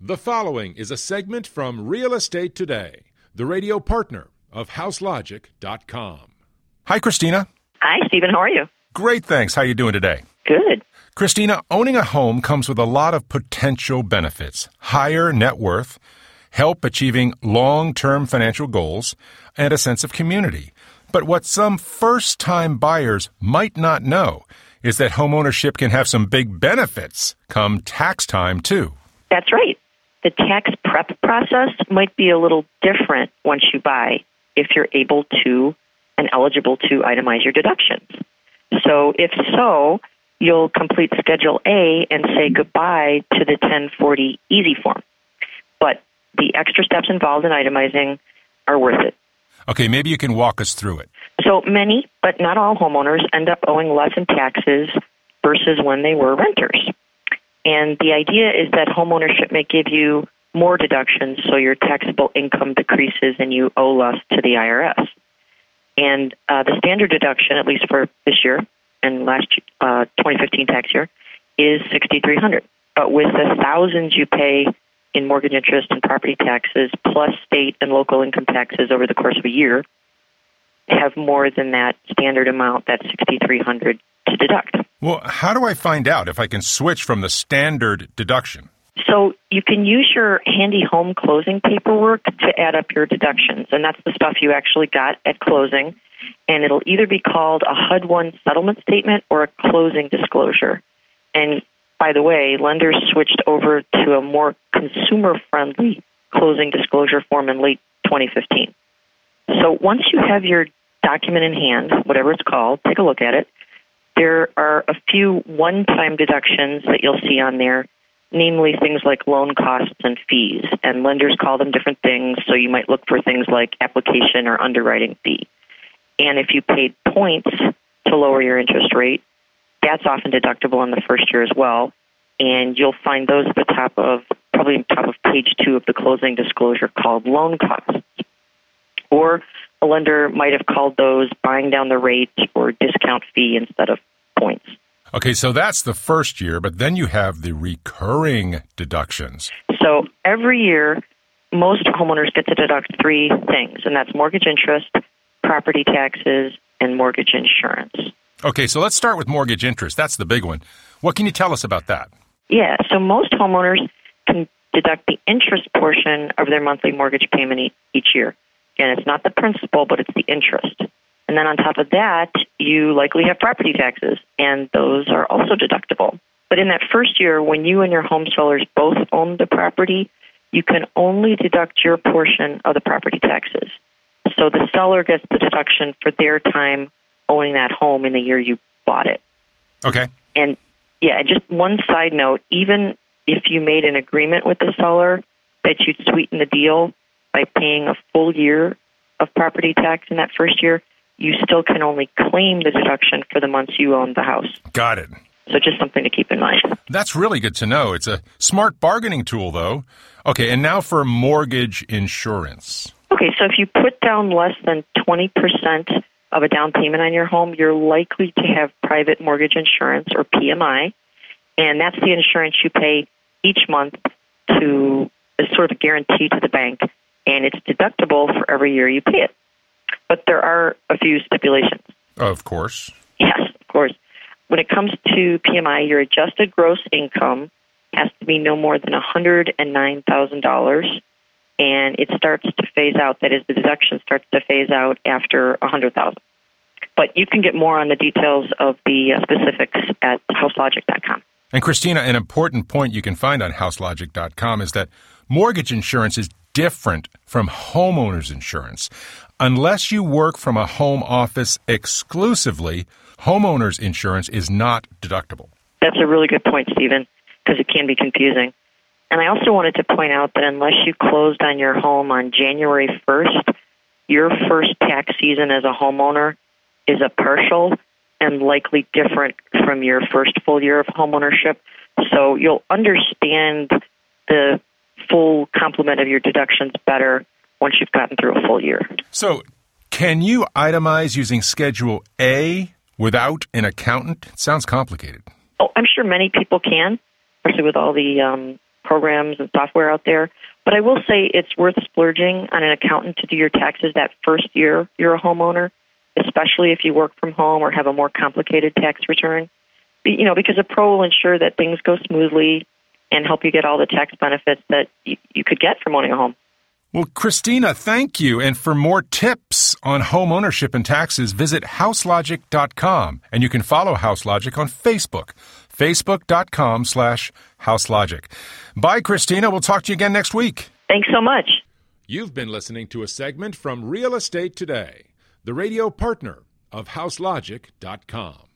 The following is a segment from Real Estate Today, the radio partner of HouseLogic.com. Hi, Christina. Hi, Stephen. How are you? Great, thanks. How are you doing today? Good. Christina, owning a home comes with a lot of potential benefits. Higher net worth, help achieving long-term financial goals, and a sense of community. But what some first-time buyers might not know is that homeownership can have some big benefits come tax time, too. That's right. The tax prep process might be a little different once you buy if you're able to and eligible to itemize your deductions. So, if so, you'll complete Schedule A and say goodbye to the 1040 EZ form. But the extra steps involved in itemizing are worth it. Okay, maybe you can walk us through it. So many, but not all homeowners end up owing less in taxes versus when they were renters. And the idea is that homeownership may give you more deductions so your taxable income decreases and you owe less to the IRS. And uh, the standard deduction, at least for this year and last uh, 2015 tax year, is 6300 But with the thousands you pay in mortgage interest and property taxes, plus state and local income taxes over the course of a year, have more than that standard amount, that 6300 to deduct. Well, how do I find out if I can switch from the standard deduction? So you can use your handy home closing paperwork to add up your deductions, and that's the stuff you actually got at closing. And it'll either be called a HUD 1 settlement statement or a closing disclosure. And by the way, lenders switched over to a more consumer friendly closing disclosure form in late 2015. So once you have your document in hand, whatever it's called, take a look at it. There are a few one time deductions that you'll see on there, namely things like loan costs and fees. And lenders call them different things, so you might look for things like application or underwriting fee. And if you paid points to lower your interest rate, that's often deductible in the first year as well. And you'll find those at the top of, probably top of page two of the closing disclosure called loan costs. Or a lender might have called those buying down the rate or discount fee instead of points. Okay, so that's the first year, but then you have the recurring deductions. So every year, most homeowners get to deduct three things, and that's mortgage interest, property taxes, and mortgage insurance. Okay, so let's start with mortgage interest. That's the big one. What can you tell us about that? Yeah, so most homeowners can deduct the interest portion of their monthly mortgage payment each year. Again, it's not the principal, but it's the interest. And then on top of that, you likely have property taxes, and those are also deductible. But in that first year, when you and your home sellers both own the property, you can only deduct your portion of the property taxes. So the seller gets the deduction for their time owning that home in the year you bought it. Okay. And yeah, just one side note, even if you made an agreement with the seller that you'd sweeten the deal by paying a full year of property tax in that first year, you still can only claim the deduction for the months you own the house. Got it. So just something to keep in mind. That's really good to know. It's a smart bargaining tool, though. Okay, and now for mortgage insurance. Okay, so if you put down less than 20% of a down payment on your home, you're likely to have private mortgage insurance or PMI, and that's the insurance you pay each month to as sort of a guarantee to the bank, and it's deductible for every year you pay it. But there are a few stipulations. Of course. Yes, of course. When it comes to PMI, your adjusted gross income has to be no more than $109,000 and it starts to phase out. That is, the deduction starts to phase out after a hundred thousand. But you can get more on the details of the uh, specifics at houselogic.com. And Christina, an important point you can find on houselogic.com is that mortgage insurance is different from homeowners insurance. Unless you work from a home office exclusively, homeowners insurance is not deductible. That's a really good point, Stephen, because it can be confusing. And I also wanted to point out that unless you closed on your home on January 1st, your first tax season as a homeowner is a partial and likely different from your first full year of homeownership. So you'll understand the full complement of your deductions better once you've gotten through a full year. So, can you itemize using Schedule A without an accountant? It sounds complicated. Oh, I'm sure many people can, especially with all the um, programs and software out there. But I will say it's worth splurging on an accountant to do your taxes that first year you're a homeowner, especially if you work from home or have a more complicated tax return. You know, because a pro will ensure that things go smoothly and help you get all the tax benefits that you, you could get from owning a home. Well, Christina, thank you. And for more tips on home ownership and taxes, visit houselogic.com. And you can follow HouseLogic on Facebook, facebook.com slash houselogic. Bye, Christina. We'll talk to you again next week. Thanks so much. You've been listening to a segment from Real Estate Today, the radio partner of houselogic.com.